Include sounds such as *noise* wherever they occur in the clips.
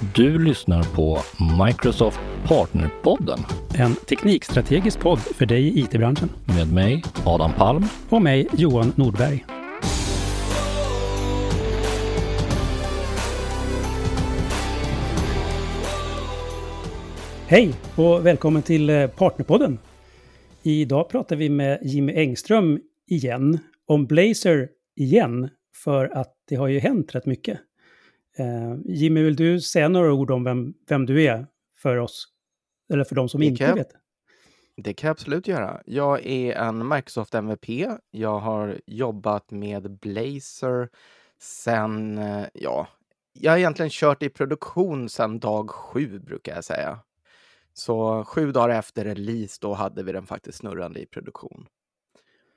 Du lyssnar på Microsoft Partnerpodden En teknikstrategisk podd för dig i IT-branschen. med mig, Adam Palm. Och mig, Johan Nordberg. Hej och välkommen till eh, Partnerpodden. Idag pratar vi med Jimmy Engström igen, om Blazer igen, för att det har ju hänt rätt mycket. Eh, Jimmy, vill du säga några ord om vem, vem du är för oss? Eller för de som Det inte kan vet? Det kan jag absolut göra. Jag är en Microsoft MVP. Jag har jobbat med Blazor sen, eh, ja, jag har egentligen kört i produktion sedan dag sju brukar jag säga. Så sju dagar efter release då hade vi den faktiskt snurrande i produktion.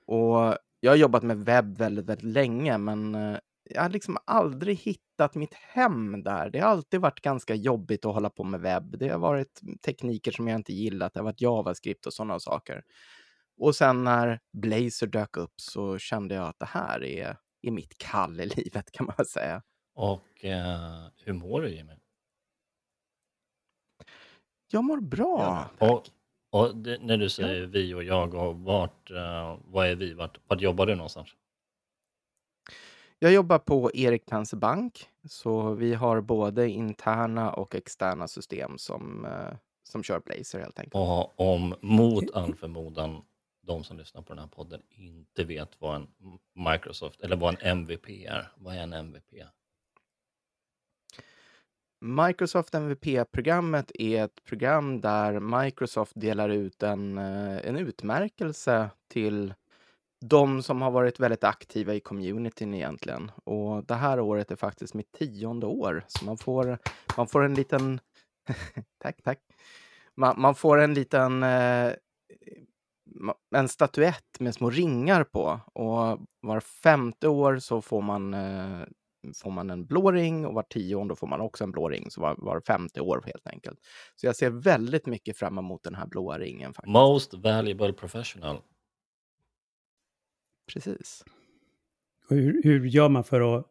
Och jag har jobbat med webb väldigt, väldigt länge, men eh, jag har liksom aldrig hittat mitt hem där. Det har alltid varit ganska jobbigt att hålla på med webb. Det har varit tekniker som jag inte gillat. Det har varit JavaScript och sådana saker. Och sen när Blazor dök upp så kände jag att det här är, är mitt kall i *laughs* livet kan man säga. Och eh, hur mår du Jimmy? Jag mår bra. Och, och det, när du säger vi och jag, och vart, eh, vad är vi? Vart, vart jobbar du någonstans? Jag jobbar på Erik Penser Bank, så vi har både interna och externa system som, eh, som kör Blazor helt enkelt. Och om mot all förmodan de som lyssnar på den här podden inte vet vad en Microsoft eller vad en MVP är. Vad är en MVP? Microsoft MVP-programmet är ett program där Microsoft delar ut en, eh, en utmärkelse till de som har varit väldigt aktiva i communityn egentligen. Och det här året är faktiskt mitt tionde år, så man får, man får en liten... *laughs* tack, tack. Man, man får en liten... Eh, en statyett med små ringar på och var femte år så får man eh, får man en blå ring och var tionde får man också en blå ring, så var, var femte år helt enkelt. Så jag ser väldigt mycket fram emot den här blåa ringen faktiskt. Most valuable professional. Precis. Och hur, hur gör man för att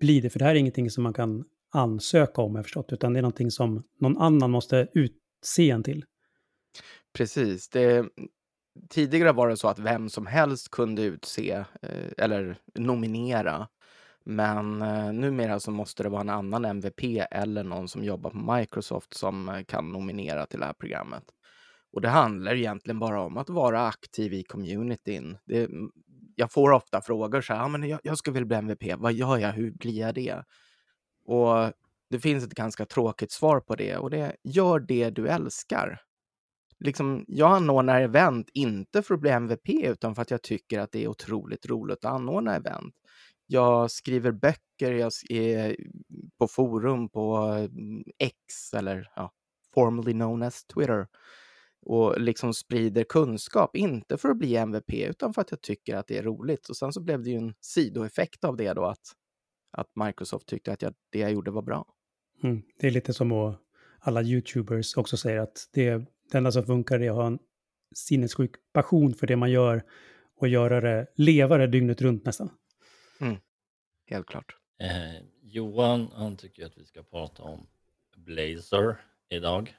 bli det? För det här är ingenting som man kan ansöka om, jag förstått, utan det är någonting som någon annan måste utse en till. Precis. Det, tidigare var det så att vem som helst kunde utse eh, eller nominera. Men eh, numera så måste det vara en annan MVP eller någon som jobbar på Microsoft som eh, kan nominera till det här programmet. Och det handlar egentligen bara om att vara aktiv i communityn. Det, jag får ofta frågor så här, ah, men jag, jag skulle vilja bli MVP, vad gör jag, hur blir jag det? Och det finns ett ganska tråkigt svar på det och det är, gör det du älskar. Liksom, jag anordnar event, inte för att bli MVP, utan för att jag tycker att det är otroligt roligt att anordna event. Jag skriver böcker, jag är eh, på forum på mm, X, eller ja, formerly known as Twitter, och liksom sprider kunskap, inte för att bli MVP, utan för att jag tycker att det är roligt. Och sen så blev det ju en sidoeffekt av det då, att, att Microsoft tyckte att jag, det jag gjorde var bra. Mm. Det är lite som att alla YouTubers också säger att det, det enda som funkar är att ha en sinnessjuk passion för det man gör och göra det, leva det dygnet runt nästan. Helt klart. Eh, Johan, han tycker att vi ska prata om Blazor idag.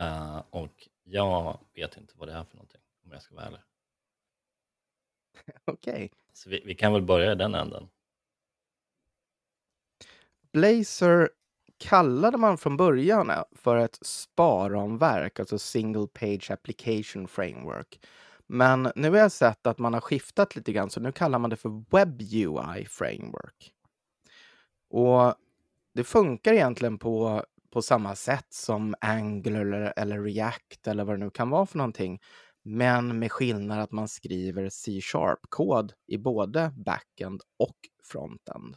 Eh, och jag vet inte vad det är för någonting, om jag ska vara ärlig. *laughs* Okej. Så vi, vi kan väl börja i den änden. Blazor kallade man från början för ett sparramverk, alltså Single Page Application Framework. Men nu har jag sett att man har skiftat lite grann, så nu kallar man det för Web UI Framework. Och det funkar egentligen på, på samma sätt som Angular eller, React eller vad det nu kan vara för någonting. Men med skillnad att man skriver C-sharp-kod i både backend och frontend.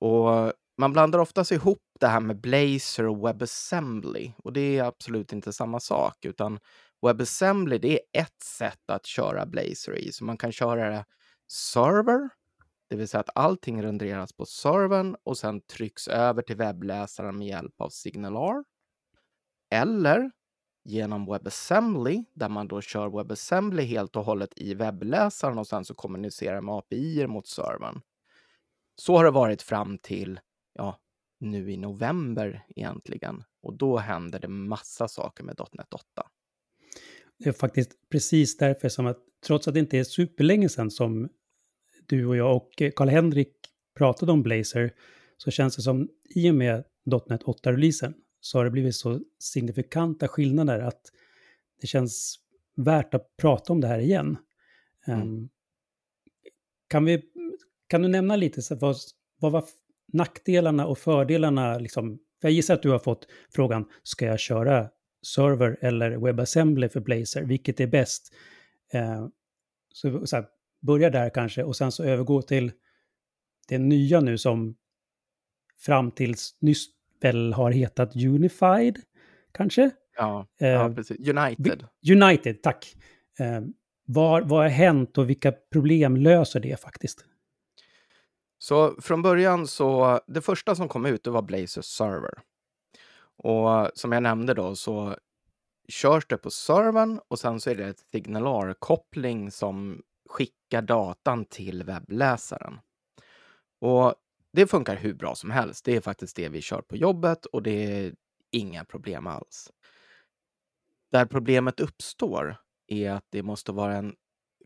Och man blandar oftast ihop det här med Blazor och WebAssembly och det är absolut inte samma sak utan WebAssembly det är ett sätt att köra Blazor i. Så man kan köra det server, det vill säga att allting renderas på servern och sen trycks över till webbläsaren med hjälp av SignalR. Eller genom WebAssembly där man då kör WebAssembly helt och hållet i webbläsaren och sen så kommunicerar med API mot servern. Så har det varit fram till ja, nu i november egentligen. Och då händer det massa saker med .NET 8. Det är faktiskt precis därför som att trots att det inte är superlänge sedan som du och jag och Karl-Henrik pratade om Blazor så känns det som i och med .NET 8-releasen så har det blivit så signifikanta skillnader att det känns värt att prata om det här igen. Mm. Um, kan, vi, kan du nämna lite, så vad, vad var nackdelarna och fördelarna? Liksom, för jag gissar att du har fått frågan, ska jag köra server eller WebAssembly för Blazor? Vilket är bäst? Uh, så, så här, börja där kanske och sen så övergå till det nya nu som fram tills nyss väl har hetat Unified, kanske? Ja, ja precis. United. United, tack. Uh, vad, vad har hänt och vilka problem löser det faktiskt? Så från början så, det första som kom ut det var Blazor Server. Och som jag nämnde då så körs det på servern och sen så är det ett signalarkoppling som skickar datan till webbläsaren. Och det funkar hur bra som helst. Det är faktiskt det vi kör på jobbet och det är inga problem alls. Där problemet uppstår är att det måste vara en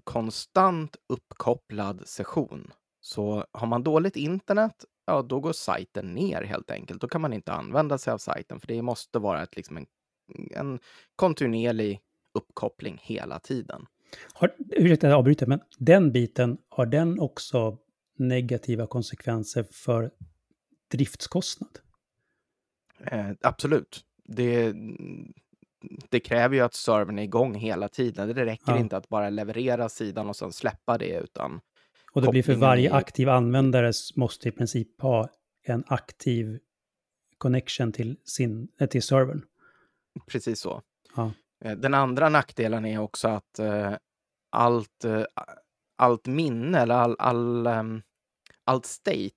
konstant uppkopplad session. Så har man dåligt internet, ja då går sajten ner helt enkelt. Då kan man inte använda sig av sajten för det måste vara ett, liksom en, en kontinuerlig uppkoppling hela tiden. Har, ursäkta att jag avbryter, men den biten, har den också negativa konsekvenser för driftskostnad? Eh, absolut. Det, det kräver ju att servern är igång hela tiden. Det räcker ja. inte att bara leverera sidan och sen släppa det, utan... Och det blir för varje aktiv användare måste i princip ha en aktiv connection till, sin, eh, till servern. Precis så. Ja. Eh, den andra nackdelen är också att uh, allt, uh, allt minne eller all, all, um, allt state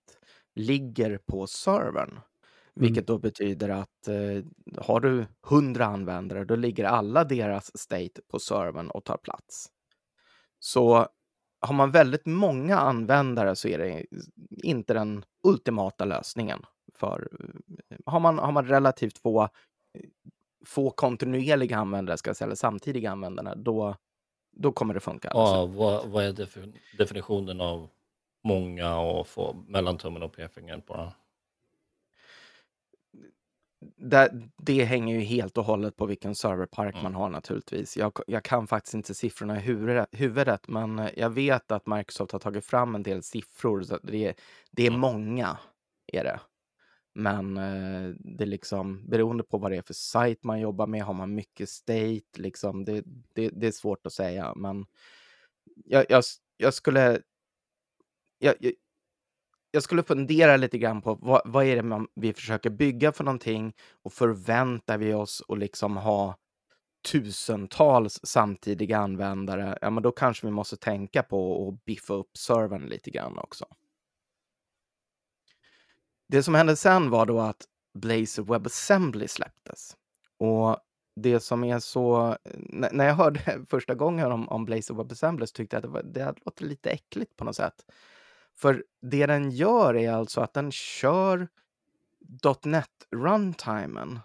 ligger på servern. Mm. Vilket då betyder att eh, har du 100 användare, då ligger alla deras state på servern och tar plats. Så har man väldigt många användare så är det inte den ultimata lösningen. För har man, har man relativt få, få kontinuerliga användare, ska jag säga, eller samtidiga användare, då, då kommer det funka. Ja, vad, vad är definitionen av många och få mellan tummen och pekfingret bara? det, det hänger ju helt och hållet på vilken serverpark mm. man har naturligtvis. Jag, jag, kan faktiskt inte siffrorna i huvudet, huvudet, men jag vet att Microsoft har tagit fram en del siffror. Så det, det är mm. många, är det. Men eh, det är liksom beroende på vad det är för sajt man jobbar med. Har man mycket state, liksom, det, det, det är svårt att säga. Men jag, jag, jag skulle... Jag, jag skulle fundera lite grann på vad, vad är det man, vi försöker bygga för någonting och förväntar vi oss att liksom ha tusentals samtidiga användare, ja men då kanske vi måste tänka på att biffa upp servern lite grann också. Det som hände sen var då att Blazor WebAssembly släpptes. Och det som är så... När jag hörde *laughs* första gången om, om Blazor WebAssembly så tyckte jag att det, var, det låter lite äckligt på något sätt. För det den gör är alltså att den kör .NET runtimen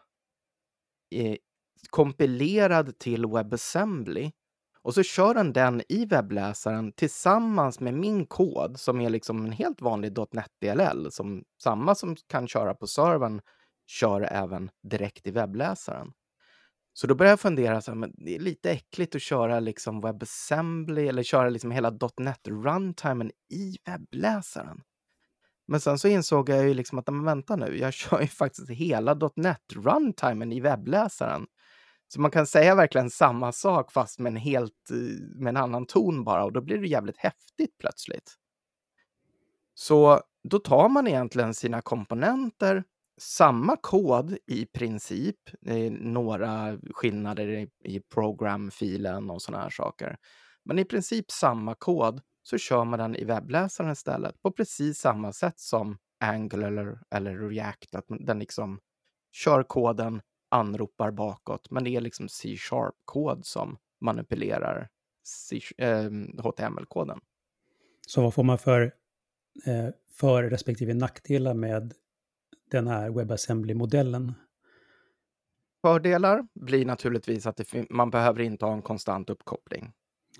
kompilerad till WebAssembly och så kör den den i webbläsaren tillsammans med min kod som är liksom en helt vanlig .NET DLL som samma som kan köra på servern kör även direkt i webbläsaren. Så då började jag fundera, så här, men det är lite äckligt att köra liksom WebAssembly eller köra liksom hela .NET runtimen i webbläsaren. Men sen så insåg jag ju liksom att, men vänta nu, jag kör ju faktiskt hela .NET runtimen i webbläsaren. Så man kan säga verkligen samma sak fast med en helt, eh, med en annan ton bara och då blir det jävligt häftigt plötsligt. Så då tar man egentligen sina komponenter samma kod i princip, några skillnader i, i programfilen och sådana här saker. Men i princip samma kod så kör man den i webbläsaren istället på precis samma sätt som Angular eller, eller React. Att den liksom kör koden, anropar bakåt, men det är liksom C-sharp-kod som manipulerar eh, HTML-koden. Så vad får man för, eh, för respektive nackdelar med den här WebAssembly-modellen? Fördelar blir naturligtvis att det, man behöver inte ha en konstant uppkoppling.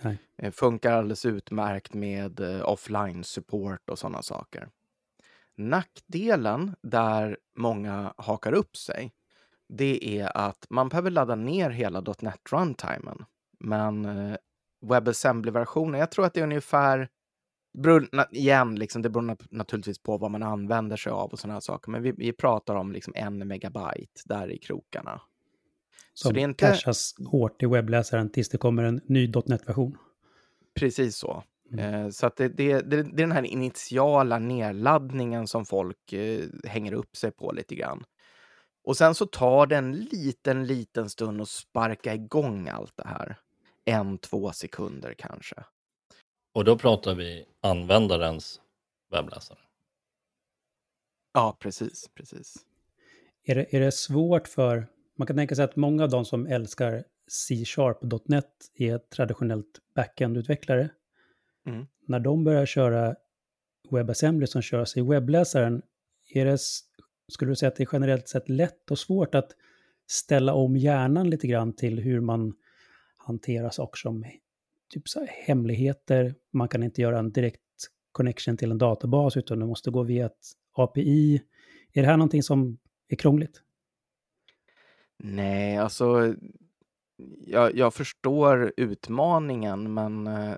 Nej. Det funkar alldeles utmärkt med eh, offline support och sådana saker. Nackdelen där många hakar upp sig, det är att man behöver ladda ner hela .NET runtimen. Men eh, WebAssembly-versionen, jag tror att det är ungefär beror, igen, liksom, det beror naturligtvis på vad man använder sig av och sådana saker. Men vi, vi pratar om liksom en megabyte där i krokarna. Som så det är inte... cashas hårt i webbläsaren tills det kommer en ny .NET-version. Precis så. Mm. Eh, så att det, det, det, det, är den här initiala nedladdningen som folk eh, hänger upp sig på lite grann. Och sen så tar det en liten, liten stund att sparka igång allt det här. En, två sekunder kanske. Och då pratar vi användarens webbläsare? Ja, precis. precis. Är det, är det svårt för... Man kan tänka sig att många av de som älskar C-sharp.net är traditionellt backend-utvecklare. Mm. När de börjar köra WebAssembly som körs i webbläsaren, är det, skulle du säga att det är generellt sett lätt och svårt att ställa om hjärnan lite grann till hur man hanterar saker som typ så hemligheter. Man kan inte göra en direkt connection till en databas utan det måste gå via ett API. Är det här någonting som är krångligt? Nej, alltså jag, jag förstår utmaningen men eh,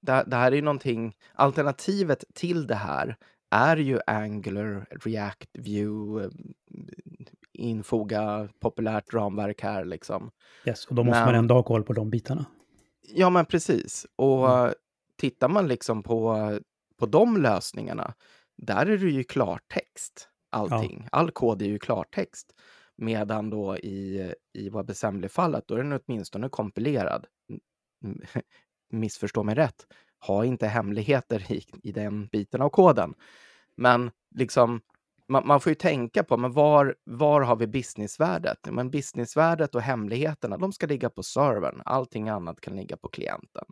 det, det, här är ju någonting, alternativet till det här är ju Angular, React, Vue, eh, infoga populärt ramverk här liksom. Yes, och då måste men, man ändå ha koll på de bitarna. Ja, men precis. Och mm. tittar man liksom på, på de lösningarna, där är det ju klartext allting. Ja. All kod är ju klartext. Medan då i, i WebAssembly-fallet, då är den åtminstone kompilerad. *laughs* Missförstå mig rätt. Ha inte hemligheter i, i den biten av koden. Men liksom, man, man, får ju tänka på, men var, var har vi businessvärdet? Men businessvärdet och hemligheterna, de ska ligga på servern. Allting annat kan ligga på klienten.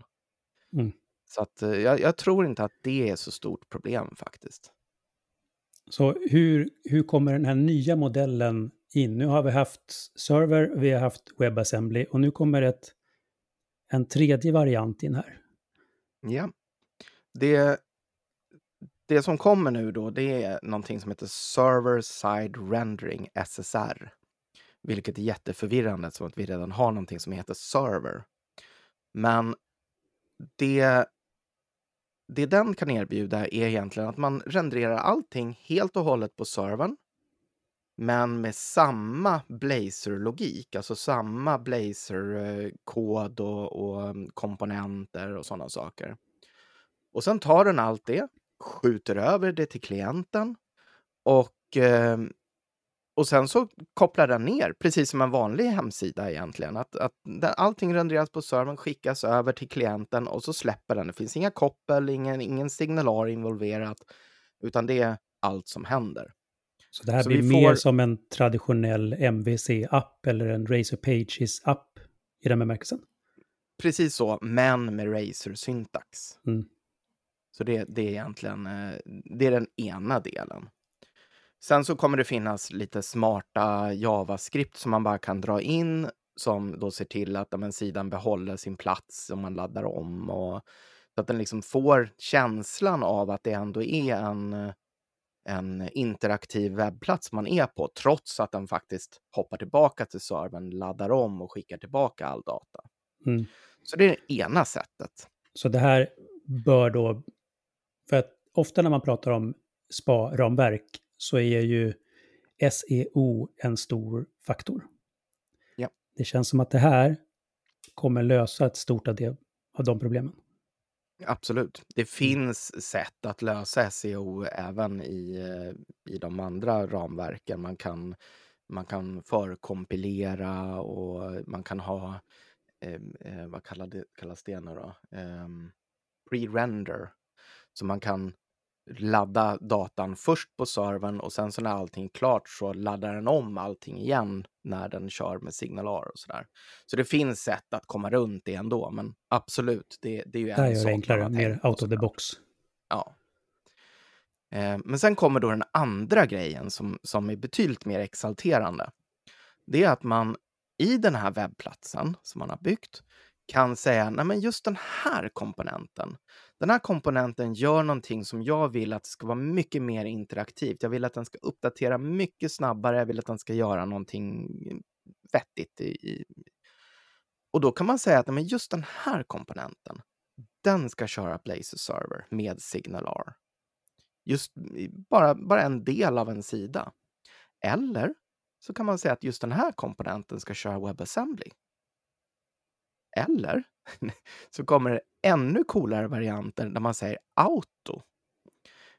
Mm. Så att, eh, jag, jag, tror inte att det är så stort problem faktiskt. Så hur, hur kommer den här nya modellen in? Nu har vi haft server, vi har haft WebAssembly och nu kommer ett, en tredje variant in här. Ja. Det, det som kommer nu då, det är någonting som heter Server Side Rendering, SSR. Vilket är jätteförvirrande, som att vi redan har någonting som heter server. Men det, det den kan erbjuda är egentligen att man renderar allting helt och hållet på servern. Men med samma Blazor-logik, alltså samma Blazor-kod och, och mm, komponenter och sådana saker. Och sen tar den allt det skjuter över det till klienten och, ehm, och sen så kopplar den ner, precis som en vanlig hemsida egentligen. Att, att allting renderas på servern, skickas över till klienten och så släpper den. Det finns inga koppel, ingen, ingen signalar involverat, utan det är allt som händer. Så det här så blir mer som en traditionell MVC-app eller en Razor Pages-app i den bemärkelsen? Precis så, men med Razor-syntax. Mm. Så det, det är egentligen eh, det är den ena delen. Sen så kommer det finnas lite smarta JavaScript som man bara kan dra in som då ser till att men, sidan behåller sin plats om man laddar om. Och, så att den liksom får känslan av att det ändå är en, en interaktiv webbplats man är på, trots att den faktiskt hoppar tillbaka till servern, laddar om och skickar tillbaka all data. Mm. Så det är det ena sättet. Så det här bör då för att ofta när man pratar om spa-ramverk så är ju SEO en stor faktor. Ja. Det känns som att det här kommer lösa ett stort av, det, av de problemen. Absolut. Det mm. finns sätt att lösa SEO även i, eh, i de andra ramverken. Man kan, man kan förkompilera och man kan ha, eh, eh vad kallas det, kallas det nu då? Eh, pre-render så man kan ladda datan först på servern och sen så när allting är klart så laddar den om allting igen när den kör med signalar och sådär. Så det finns sätt att komma runt det ändå, men absolut, det, det är ju en Det gör det enklare, mer out of the box. Ja. Eh, men sen kommer då den andra grejen som, som är betydligt mer exalterande. Det är att man i den här webbplatsen som man har byggt kan säga, nej men just den här komponenten, den här komponenten gör någonting som jag vill att det ska vara mycket mer interaktivt. Jag vill att den ska uppdatera mycket snabbare, jag vill att den ska göra någonting vettigt. I, i. Och då kan man säga att men just den här komponenten, den ska köra Blazor Server med SignalR. Just bara, bara en del av en sida. Eller så kan man säga att just den här komponenten ska köra WebAssembly. Eller *laughs* så kommer det ännu coolare varianter där man säger auto.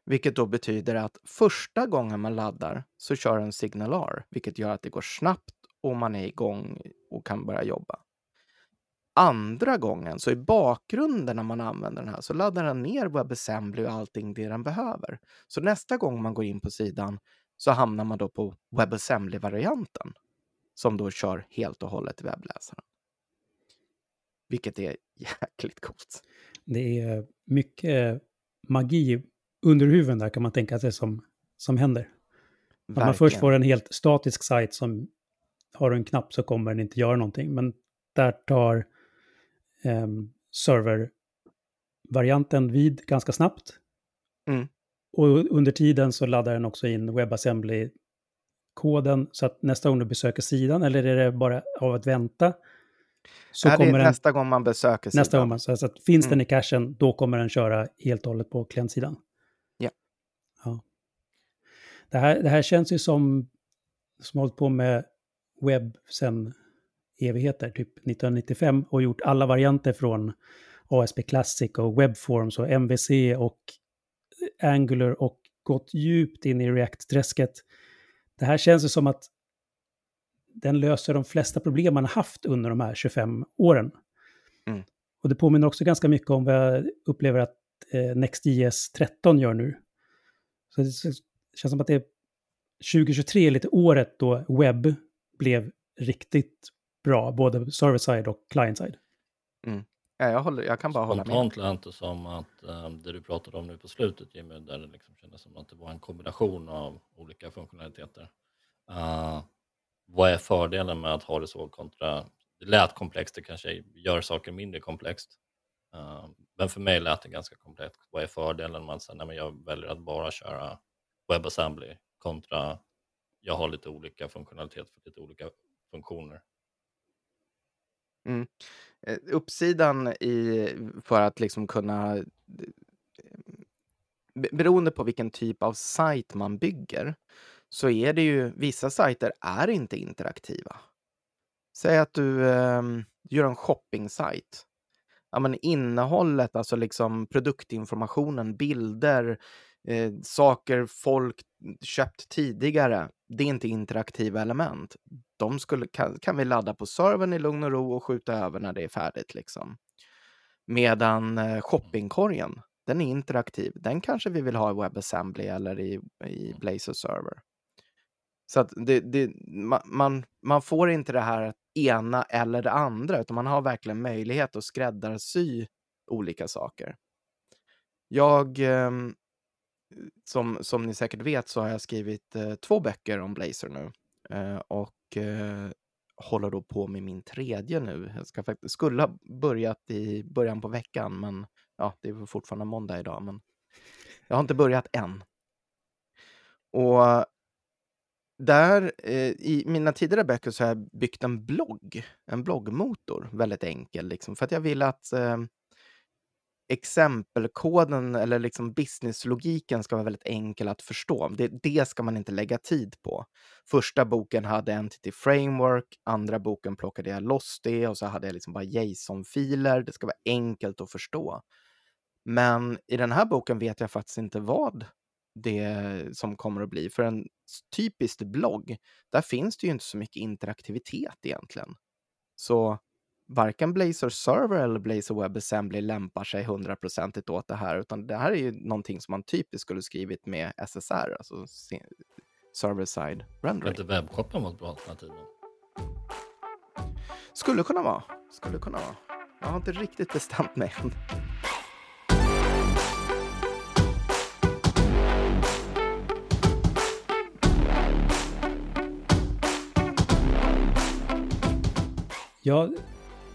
Vilket då betyder att första gången man laddar så kör den signalar, vilket gör att det går snabbt och man är igång och kan börja jobba. Andra gången, så i bakgrunden när man använder den här, så laddar den ner WebAssembly och allting det den behöver. Så nästa gång man går in på sidan så hamnar man då på WebAssembly-varianten som då kör helt och hållet webbläsaren. Vilket är jäkligt coolt. Det är mycket magi under huven där kan man tänka sig som, som händer. Att man först får en helt statisk sajt som har du en knapp så kommer den inte göra någonting. Men där tar eh, servervarianten vid ganska snabbt. Mm. Och under tiden så laddar den också in WebAssembly-koden. Så att nästa gång du besöker sidan, eller är det bara av att vänta? Så är kommer det den, nästa gång man besöker sidan. Nästa gång man, så att finns mm. den i cachen, då kommer den köra helt och hållet på klientsidan. Ja. ja. Det, här, det här känns ju som, som hållit på med webb sen evigheter, typ 1995, och gjort alla varianter från ASP Classic och Webforms och MVC och Angular och gått djupt in i React-träsket. Det här känns ju som att den löser de flesta problem man haft under de här 25 åren. Mm. Och det påminner också ganska mycket om vad jag upplever att eh, Next.js 13 gör nu. Så det känns som att det är 2023 är lite året då webb blev riktigt bra, både server-side och client-side. Mm. Ja, jag, håller, jag kan bara hålla med. Spontant lät det som att um, det du pratade om nu på slutet Jimmy, där det liksom kändes som att det var en kombination av olika funktionaliteter. Uh, vad är fördelen med att ha det så kontra, det lät komplext, det kanske gör saker mindre komplext. Eh, men för mig lät det ganska komplext. Vad är fördelen med att säga nej, jag väljer att bara köra WebAssembly kontra jag har lite olika funktionalitet för lite olika funktioner. Mm. Eh, uppsidan i, för att liksom kunna... Eh, beroende på vilken typ av sajt man bygger så är det ju, vissa sajter är inte interaktiva. Säg att du eh, gör en shopping-sajt. Ja, men innehållet, alltså liksom produktinformationen, bilder, eh, saker folk köpt tidigare, det är inte interaktiva element. De skulle, kan, kan vi ladda på servern i lugn och ro och skjuta över när det är färdigt. Liksom. Medan eh, shoppingkorgen, den är interaktiv. Den kanske vi vill ha i WebAssembly eller i, i Blazor Server. Så att det, det, man, man får inte det här ena eller det andra, utan man har verkligen möjlighet att skräddarsy olika saker. Jag, ehm, som, som ni säkert vet, så har jag skrivit eh, två böcker om Blazer nu. Eh, och eh, håller då på med min tredje nu. Jag ska faktiskt, skulle ha börjat i början på veckan, men ja, det är fortfarande måndag idag, men jag har inte börjat än. Och där, eh, i mina tidigare böcker så har jag byggt en blogg, en bloggmotor, väldigt enkel, liksom, för att jag vill att eh, exempelkoden eller liksom businesslogiken ska vara väldigt enkel att förstå. Det, det ska man inte lägga tid på. Första boken hade Entity Framework, andra boken plockade jag loss det och så hade jag liksom bara JSON-filer. Det ska vara enkelt att förstå. Men i den här boken vet jag faktiskt inte vad det som kommer att bli. För en typisk blogg, där finns det ju inte så mycket interaktivitet egentligen. Så varken Blazor Server eller Blazor WebAssembly lämpar sig hundraprocentigt åt det här, utan det här är ju någonting som man typiskt skulle skrivit med SSR, alltså server-side rendering. Inte webbshoppen vara ett bra alternativ? Skulle kunna vara. Skulle kunna vara. Jag har inte riktigt bestämt mig än. Jag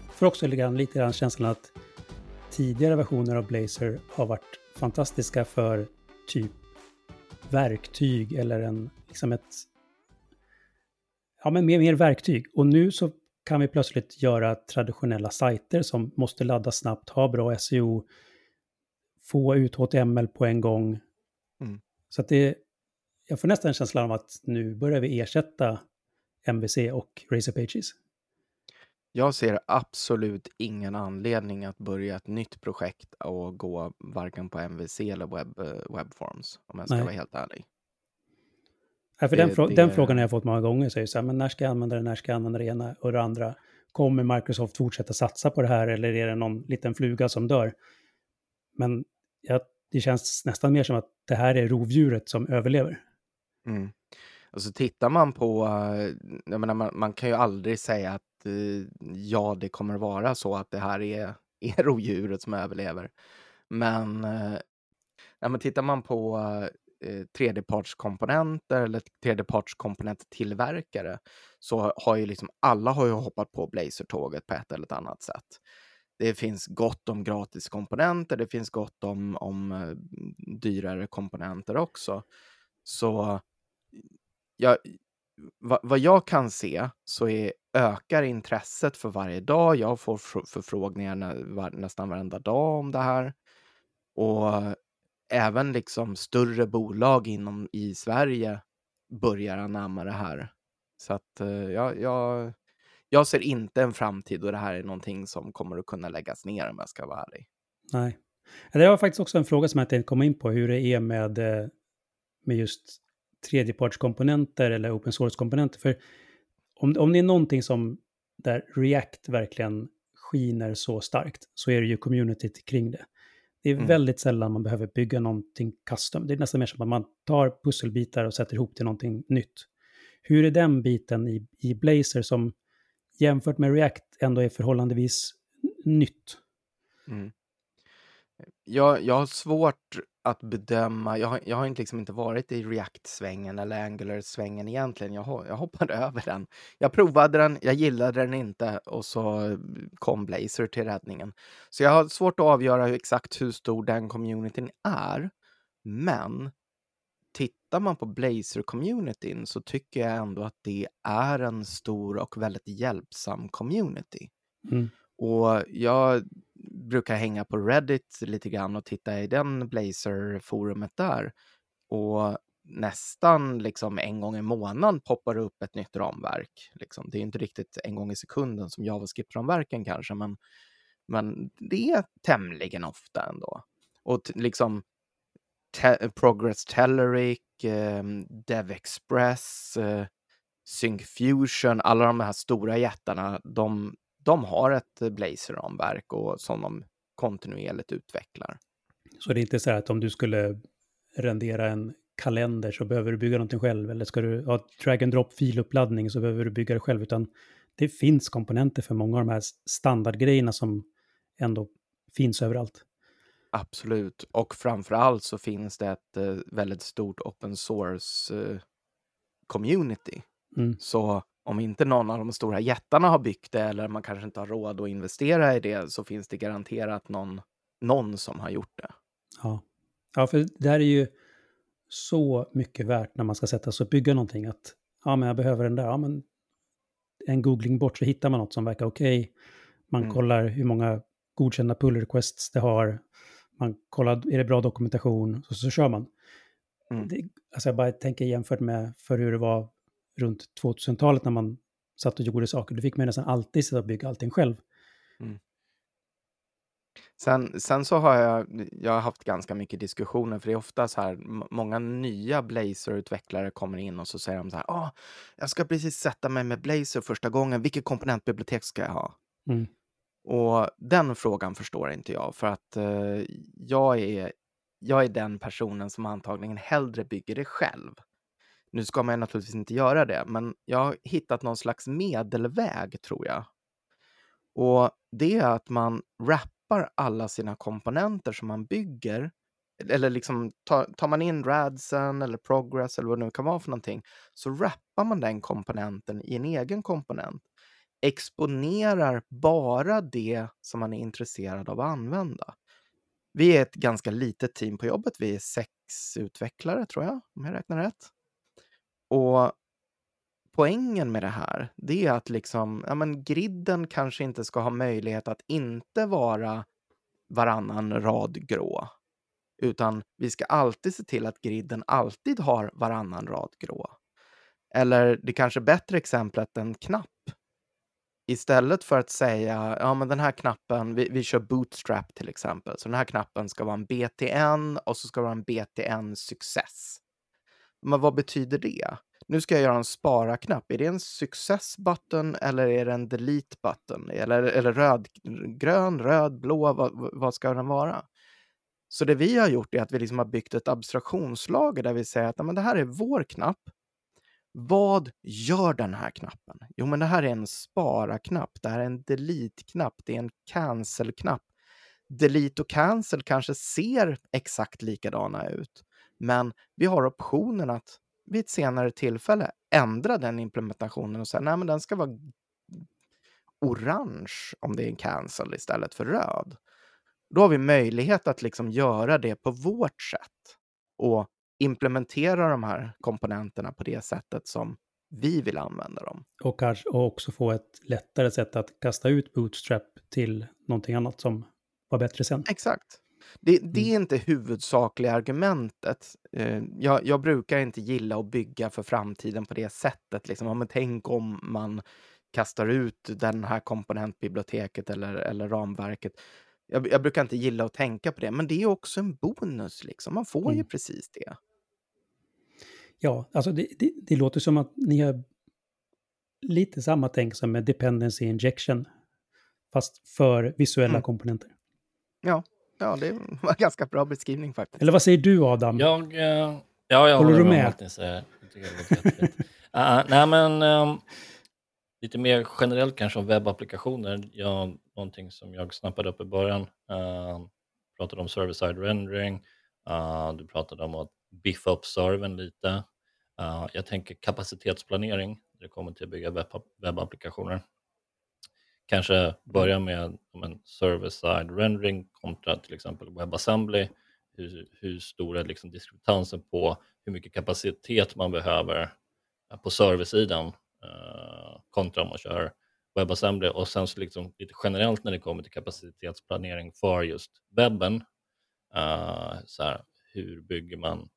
får också lite grann, lite grann känslan att tidigare versioner av Blazor har varit fantastiska för typ verktyg eller en, liksom ett... Ja, men mer, mer verktyg. Och nu så kan vi plötsligt göra traditionella sajter som måste ladda snabbt, ha bra SEO, få ut HTML på en gång. Mm. Så att det, jag får nästan en känsla av att nu börjar vi ersätta MVC och Razor Pages. Jag ser absolut ingen anledning att börja ett nytt projekt och gå varken på MVC eller web, eh, Webforms, om jag ska Nej. vara helt ärlig. Ja, för Det- den, frå- det- den frågan har jag fått många gånger. Så så här, men när ska jag använda det, när ska jag använda det ena och det andra? Kommer Microsoft fortsätta satsa på det här eller är det någon liten fluga som dör? Men ja, det känns nästan mer som att det här är rovdjuret som överlever. Mm. Och så tittar man på, eh, jag menar, man, man kan ju aldrig säga att eh, ja, det kommer vara så att det här är, *laughs* är rovdjuret som överlever. Men, eh, men tittar man på eh, tredjepartskomponenter eller tredjepartskomponenttillverkare så har ju liksom alla har ju hoppat på blazertåget på ett eller ett annat sätt. Det finns gott om gratis komponenter, det finns gott om, om eh, dyrare komponenter också. Så jag, vad, vad jag kan se så är, ökar intresset för varje dag. Jag får fr- förfrågningar nä, var, nästan varenda dag om det här. Och även liksom större bolag inom i Sverige börjar anamma det här. Så att eh, jag, jag, jag ser inte en framtid då det här är någonting som kommer att kunna läggas ner om jag ska vara ärlig. Nej. Det var faktiskt också en fråga som jag tänkte komma in på, hur det är med, eh, med just tredjepartskomponenter eller open source-komponenter. För om, om det är någonting som där React verkligen skiner så starkt så är det ju communityt kring det. Det är Mm. väldigt sällan man behöver bygga någonting custom. Det är nästan mer som att man tar pusselbitar och sätter ihop till någonting nytt. Hur är den biten i, i Blazor som jämfört med React ändå är förhållandevis nytt? Mm. Jag, jag har svårt att bedöma, jag har, jag har inte, liksom inte varit i React-svängen eller Angular-svängen egentligen. Jag, ho- jag hoppade *laughs* över den. Jag provade den, jag gillade den inte och så kom Blazor till räddningen. Så jag har svårt att avgöra exakt hur stor den communityn är. Men tittar man på Blazor-communityn så tycker jag ändå att det är en stor och väldigt hjälpsam community. Mm. Och jag brukar hänga på Reddit lite grann och titta i den Blazer forumet där. Och nästan liksom en gång i månaden poppar det upp ett nytt ramverk. Liksom. Det är inte riktigt en gång i sekunden som JavaScript-ramverken kanske, men, men det är tämligen ofta ändå. Och liksom te- Progress Telleric, eh, DevExpress, eh, SyncFusion, alla de här stora jättarna, de, de har ett eh, Blazor-ramverk och som de kontinuerligt utvecklar. Så det är inte så här att om du skulle rendera en kalender så behöver du bygga någonting själv. Eller ska du ha drag and drop filuppladdning så behöver du bygga det själv. Utan det finns komponenter för många av de här standardgrejerna som ändå finns överallt. Absolut. Och framför allt så finns det ett eh, väldigt stort open source eh, community. Mm. Så om inte någon av de stora jättarna har byggt det eller man kanske inte har råd att investera i det så finns det garanterat någon, någon som har gjort det. Ja. ja, för det här är ju så mycket värt när man ska sätta sig och bygga någonting. Att ja, men jag behöver den där. Ja, men en googling bort så hittar man något som verkar okej. Man Mm. kollar hur många godkända pull requests det har. Man kollar, är det bra dokumentation? Så, så kör man. Mm. Det, alltså jag bara tänker jämfört med för hur det var runt 2000-talet när man satt och gjorde saker. Då fick man nästan alltid sitta och bygga allting själv. Sen, sen så har jag, jag har haft ganska mycket diskussioner, för det är ofta så här, många nya Blazor-utvecklare kommer in och så säger de så här, ah, jag ska precis sätta mig med Blazor första gången, vilket komponentbibliotek ska jag ha? Mm. Och den frågan förstår inte jag, för att eh, jag, är, jag är den personen som antagligen hellre bygger det själv. Nu ska man ju naturligtvis inte göra det, men jag har hittat någon slags medelväg, tror jag. Och det är att man wrappar alla sina komponenter som man bygger, eller liksom tar, tar man in radsen eller progress eller vad det nu kan vara för någonting, så wrappar man den komponenten i en egen komponent. exponerar bara det som man är intresserad av att använda. Vi är ett ganska litet team på jobbet. Vi är sex utvecklare, tror jag, om jag räknar rätt. Och poängen med det här, det är att liksom, ja men griden kanske inte ska ha möjlighet att inte vara varannan rad grå. Utan vi ska alltid se till att griden alltid har varannan rad grå. Eller det kanske bättre exemplet en knapp. Istället för att säga, ja men den här knappen, vi, vi kör bootstrap till exempel, så den här knappen ska vara en BTN och så ska det vara en BTN success. Men vad betyder det? Nu ska jag göra en spara-knapp. Är det en success button eller är det en delete button? Eller, eller röd, grön, röd, blå, vad, vad ska den vara? Så det vi har gjort är att vi liksom har byggt ett abstraktionslager där vi säger att men det här är vår knapp. Vad gör den här knappen? Jo, men det här är en spara-knapp. Det här är en delete-knapp. Det är en cancel-knapp. Delete och cancel kanske ser exakt likadana ut, men vi har optionen att vid ett senare tillfälle ändra den implementationen och säga nej, men den ska vara orange om det är en cancel istället för röd. Då har vi möjlighet att liksom göra det på vårt sätt och implementera de här komponenterna på det sättet som vi vill använda dem. Och kanske också få ett lättare sätt att kasta ut Bootstrap till någonting annat som var bättre sen. Exakt. Det, det Mm. är inte huvudsakliga argumentet. Eh, Jag, jag brukar inte gilla att bygga för framtiden på det sättet. Liksom. Ja, men tänk om man kastar ut den här komponentbiblioteket eller, eller ramverket. Jag, jag brukar inte gilla att tänka på det, men det är också en bonus. Liksom. Man får ju Mm. precis det. Ja, alltså det, det, det låter som att ni har lite samma tänk som med dependency injection. Fast för visuella Mm. komponenter. Ja, ja, det var en ganska bra beskrivning faktiskt. Eller vad säger du Adam? Jag, eh, ja, jag Håller håller du med med? säger. Jag tycker det låter jättefint. uh, *laughs* nej, men ehm, lite mer generellt kanske om webbapplikationer. Jag, någonting som jag snappade upp i början. Uh, pratade om server-side rendering. Uh, du pratade om att biffa upp servern lite. Uh, jag tänker kapacitetsplanering när det kommer till att bygga webb, webbapplikationer. Kanske börja med en server-side rendering kontra till exempel WebAssembly. Hur, hur stor är liksom diskrepansen på hur mycket kapacitet man behöver eh, på serversidan eh, kontra om man kör WebAssembly och sen så liksom lite generellt när det kommer till kapacitetsplanering för just webben. eh, så här, hur bygger man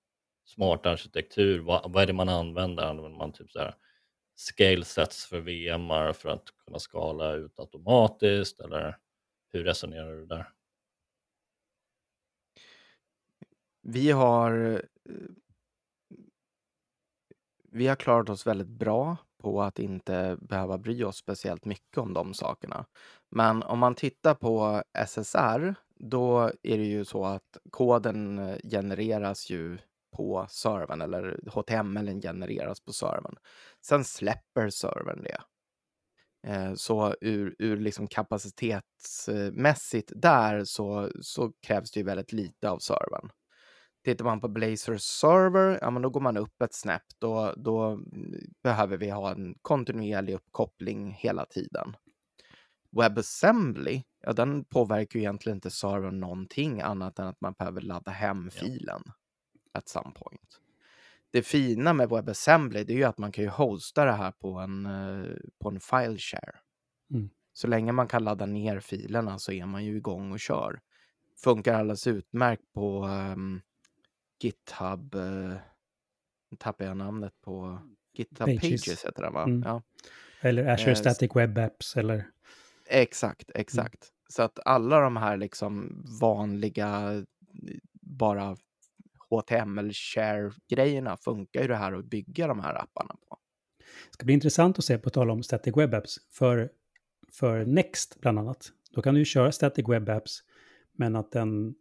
smart arkitektur? Vad, vad är det man använder? Använder man typ så här scale sets för VMar för att kunna skala ut automatiskt eller hur resonerar du där? Vi har, eh, vi har klarat oss väldigt bra på att inte behöva bry oss speciellt mycket om de sakerna. Men om man tittar på SSR, då är det ju så att koden eh, genereras ju på servern eller HTML genereras på servern. Sen släpper servern det. Eh, Så ur, ur liksom kapacitetsmässigt där så, så krävs det ju väldigt lite av servern. Tittar man på Blazor server, ja men då går man upp ett snäpp. Då, då behöver vi ha en kontinuerlig uppkoppling hela tiden. WebAssembly, ja den påverkar ju egentligen inte servern någonting annat än att man behöver ladda hem Ja. At some point. Det fina med WebAssembly det är ju att man kan ju hosta det här på en, eh, på en file share. Mm. Så länge man kan ladda ner filerna så är man ju igång och kör. Funkar alldeles utmärkt på ehm, GitHub. Uh, nu tappar jag namnet på GitHub Pages. Pages, heter den va? Mm. Ja, Eller Azure Eh, Static Web Apps eller... exakt, exakt. Så att alla de här liksom vanliga bara HTML-share-grejerna funkar ju det här att bygga de här apparna på. Det ska bli intressant att se på tal om Static Web Apps. För, för Next bland annat. Då kan du ju köra Static Web Apps men att den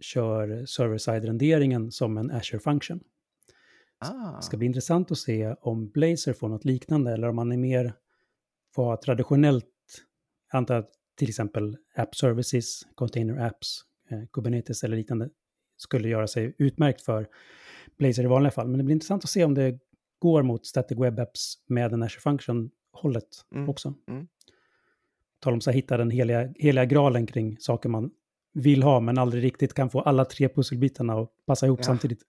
kör server-side-renderingen som en Azure Function. Ah, Det ska bli intressant att se om Blazor får något liknande eller om man är mer ha traditionellt, jag antar att till exempel App Services, Container Apps, eh, Kubernetes eller liknande skulle göra sig utmärkt för Blazor i vanliga fall. Men det blir intressant att se om det går mot Static Web Apps med en Azure Function-hållet Mm. också. Mm. tal om att hitta den heliga, heliga graalen kring saker man vill ha, men aldrig riktigt kan få alla tre pusselbitarna att passa ihop Ja. samtidigt.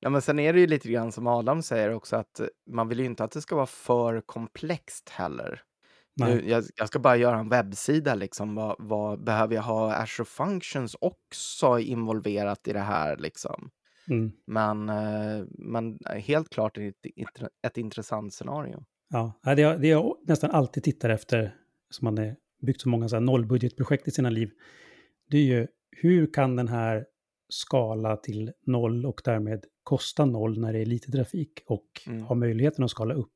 Ja, men sen är det ju lite grann som Adam säger också att man vill ju inte att det ska vara för komplext heller. Nej. Nu, jag, jag ska bara göra en webbsida, liksom. Vad, vad behöver jag ha Azure Functions också involverat i det här? Liksom? Mm. Men, eh, men helt klart ett, ett, intressant scenario. Ja, det jag, det jag nästan alltid tittar efter, som man har byggt så många så här nollbudgetprojekt i sina liv, det är ju hur kan den här skala till noll och därmed kosta noll när det är lite trafik och Mm. ha möjligheten att skala upp.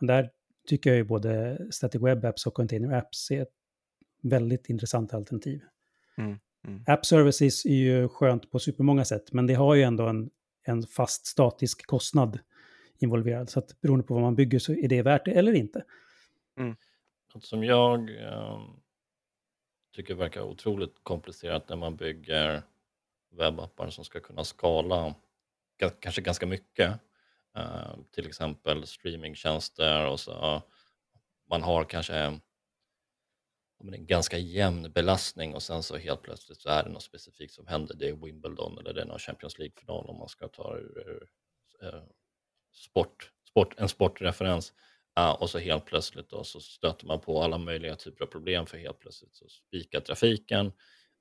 Och där tycker jag ju både Static Web Apps och Container Apps är ett väldigt intressant alternativ. Mm, mm. App Services är ju skönt på supermånga sätt, men det har ju ändå en, en fast statisk kostnad involverad. Så att beroende på vad man bygger så är det värt det eller inte. Något som jag eh, tycker verkar otroligt komplicerat när man bygger webbappar som ska kunna skala kanske ganska mycket. Eh, till exempel streamingtjänster och så. Man har kanske en, en ganska jämn belastning och sen så helt plötsligt så är det något specifikt som händer. Det är Wimbledon eller det är någon Champions League-final om man ska ta ur, ur sport, sport, en sportreferens. Eh, och så helt plötsligt då, så stöter man på alla möjliga typer av problem för helt plötsligt så spikar trafiken.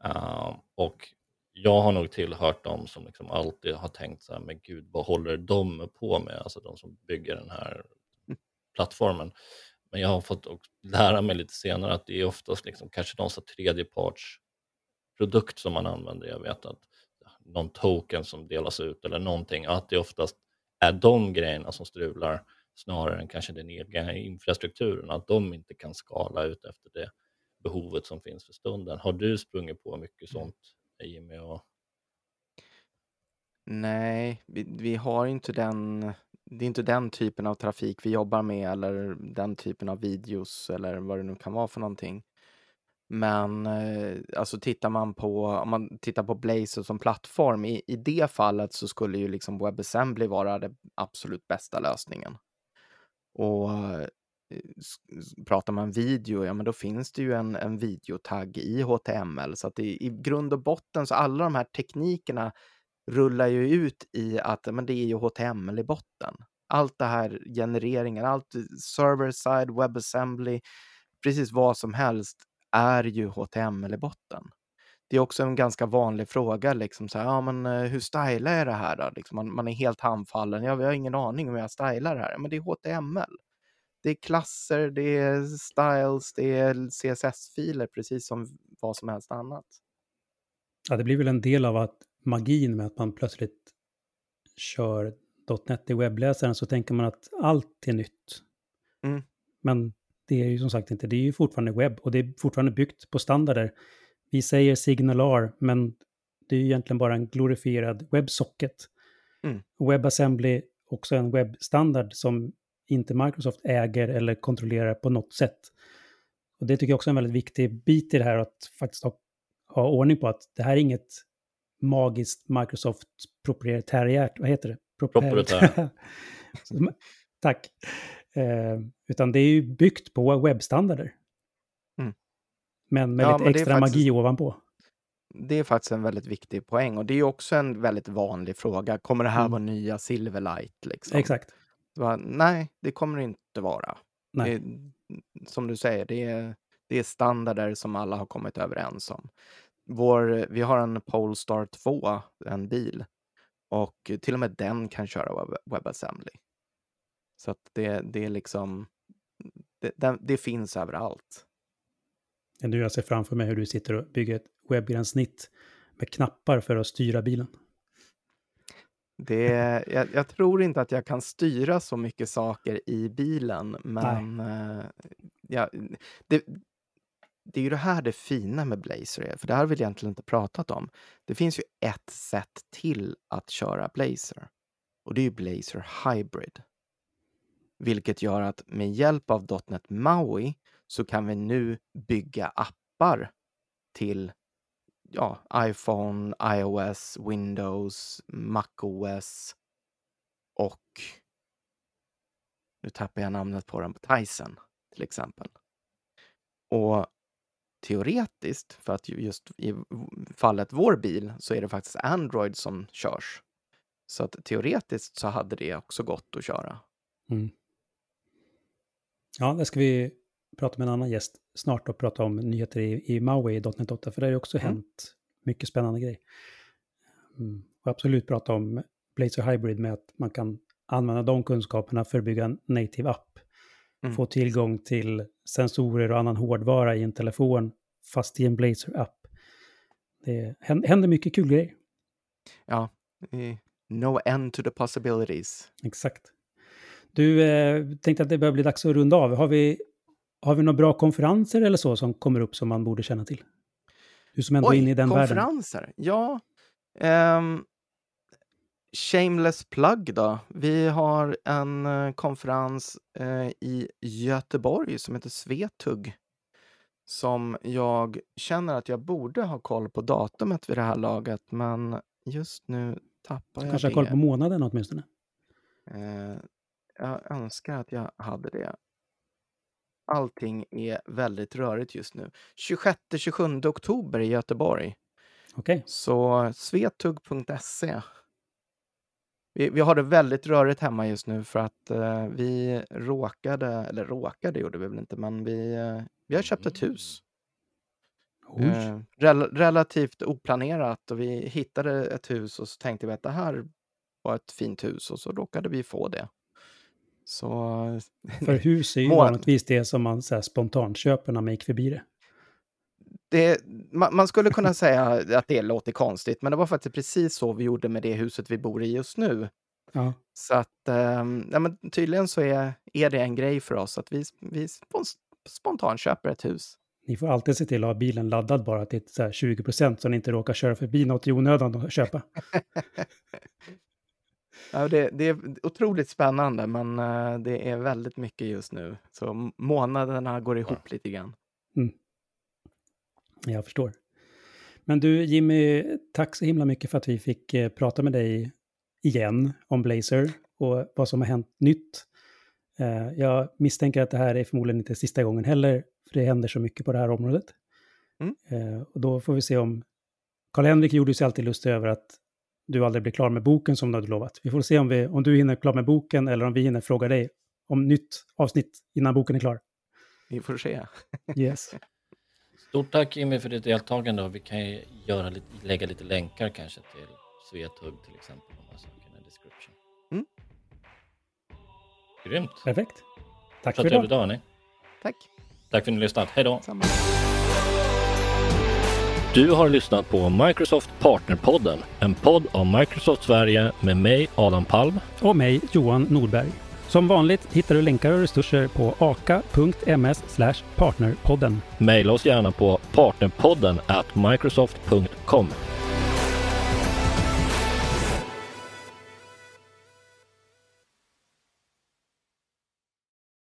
Uh, och jag har nog tillhört dem som liksom alltid har tänkt så här, men gud, vad håller de på med? Alltså de som bygger den här plattformen. Men jag har fått lära mig lite senare att det är oftast liksom kanske någon så tredjeparts produkt som man använder. Jag vet att någon token som delas ut eller någonting, att det oftast är de grejerna som strular snarare än kanske den egna infrastrukturen, att de inte kan skala ut efter det behovet som finns för stunden. Har du sprungit på mycket sånt Jimmy? Och... Nej, vi, vi har inte den, det är inte den typen av trafik vi jobbar med eller den typen av videos eller vad det nu kan vara för någonting. Men eh, alltså tittar man på, om man tittar på Blazor som plattform, i, i det fallet så skulle ju liksom WebAssembly vara den absolut bästa lösningen. Och eh, pratar man video, ja men då finns det ju en, en videotagg i HTML. Så att i, i grund och botten så alla de här teknikerna rullar ju ut i att men det är ju HTML i botten. Allt det här genereringen, allt eh, server-side, WebAssembly, precis vad som helst är ju HTML i botten. Det är också en ganska vanlig fråga, liksom så här, ja men eh, hur stylar jag det här då? Liksom man, man är helt handfallen, ja, jag har ingen aning om hur jag stylar det här. Men det är HTML. Det är klasser, det är styles, det är CSS-filer, precis som vad som helst annat. Ja, det blir väl en del av att magin med att man plötsligt kör .NET i webbläsaren så tänker man att allt är nytt. Mm. Men det är ju som sagt inte, det är ju fortfarande webb och det är fortfarande byggt på standarder. Vi säger Signalar, men det är ju egentligen bara en glorifierad webbsocket. Mm. WebAssembly, också en webbstandard som inte Microsoft äger eller kontrollerar på något sätt. Och det tycker jag också är en väldigt viktig bit i det här att faktiskt ha, ha ordning på att det här är inget magiskt Microsoft proprietäriärt, vad heter det? Proprietär. *laughs* Så, Tack. Eh, utan det är ju byggt på webbstandarder. Mm. Men med Ja, lite men det är extra faktiskt- magi ovanpå. Det är faktiskt en väldigt viktig poäng och det är också en väldigt vanlig fråga. Kommer det här Mm. vara nya Silverlight? Liksom? Exakt. Va, Nej, det kommer det inte vara. Det, som du säger, det är, det är standarder som alla har kommit överens om. Vår, vi har en Polestar 2, en bil, och till och med den kan köra web, WebAssembly. Så att det, det är liksom, det, det, det finns överallt. Nu jag ser framför mig hur du sitter och bygger ett webbgränssnitt med knappar för att styra bilen. Det, jag, jag tror inte att jag kan styra så mycket saker i bilen, men eh, ja, det, det är ju det här det fina med Blazer är, för det här har vi egentligen inte pratat om. Det finns ju ett sätt till att köra Blazer och det är ju Blazer Hybrid. Vilket gör att med hjälp av .NET MAUI så kan vi nu bygga appar till ja, iPhone, iOS, Windows, MacOS och nu tappar jag namnet på den, Tyson till exempel. Och teoretiskt, för att just i fallet vår bil, så är det faktiskt Android som körs. Så att teoretiskt så hade det också gått att köra. Mm. Ja, det ska vi prata med en annan gäst snart och prata om nyheter i, i Maui i .NET 8, för det har ju också mm. hänt mycket spännande grejer. Mm. Och absolut prata om Blazor Hybrid med att man kan använda de kunskaperna för att bygga en native app. Mm. Få tillgång till sensorer och annan hårdvara i en telefon, fast i en Blazor-app. Det händer mycket kul grejer. Ja, no end to the possibilities. Exakt. Du, eh, tänkte att det börjar bli dags att runda av. Har vi, har vi några bra konferenser eller så som kommer upp som man borde känna till? Du som ändå Oj, är inne i den konferenser. världen. Ja. Um, shameless plug då. Vi har en uh, konferens uh, i Göteborg som heter Svetug. Som jag känner att jag borde ha koll på datumet vid det här laget, men just nu tappar jag Kanske har koll på månaden åtminstone? Uh, jag önskar att jag hade det. Allting är väldigt rörigt just nu. 26-27 oktober i Göteborg. Okej. Okay. Så svetug.se. Vi, vi, har det väldigt rörigt hemma just nu för att uh, vi råkade, eller råkade gjorde vi väl inte, men vi, uh, vi har köpt ett hus. Uh, rel relativt oplanerat och vi hittade ett hus och så tänkte vi att det här var ett fint hus och så råkade vi få det. Så... För hus är ju vanligtvis det som man så här, spontant köper när man gick förbi det. det man, man, skulle kunna *laughs* säga att det låter konstigt, men det var faktiskt precis så vi gjorde med det huset vi bor i just nu. Ja. Så att, eh, ja, men tydligen så är, är det en grej för oss att vi, vi spontant köper ett hus. Ni får alltid se till att ha bilen laddad bara till så 20 procent så ni inte råkar köra förbi något i onödan och köpa. *laughs* Ja, det, det, är otroligt spännande, men uh, det är väldigt mycket just nu. Så månaderna går ihop lite grann. Mm. Jag förstår. Men du Jimmy, tack så himla mycket för att vi fick uh, prata med dig igen om Blazer och vad som har hänt nytt. Uh, jag misstänker att det här är förmodligen inte sista gången heller, för det händer så mycket på det här området. Mm. och då får vi se om... Karl-Henrik gjorde sig alltid lustig över att du aldrig blir klar med boken som du hade lovat. Vi får se om, vi, om du hinner klar med boken eller om vi hinner fråga dig om nytt avsnitt innan boken är klar. Vi får se. yes. Stort tack Jimmy för ditt deltagande och vi kan ju göra lite, lägga lite länkar kanske till Svetug till exempel. I description. Mm. Grymt. Perfekt. Tack för idag. Dag, Tack. Tack för att ni lyssnat. Hej då. Samma. Du har lyssnat på Microsoft Partnerpodden, en podd av Microsoft Sverige med mig Adam Palm och mig Johan Nordberg. Som vanligt hittar du länkar och resurser på aka.ms partnerpodden. Maila oss gärna på partnerpodden at microsoft.com.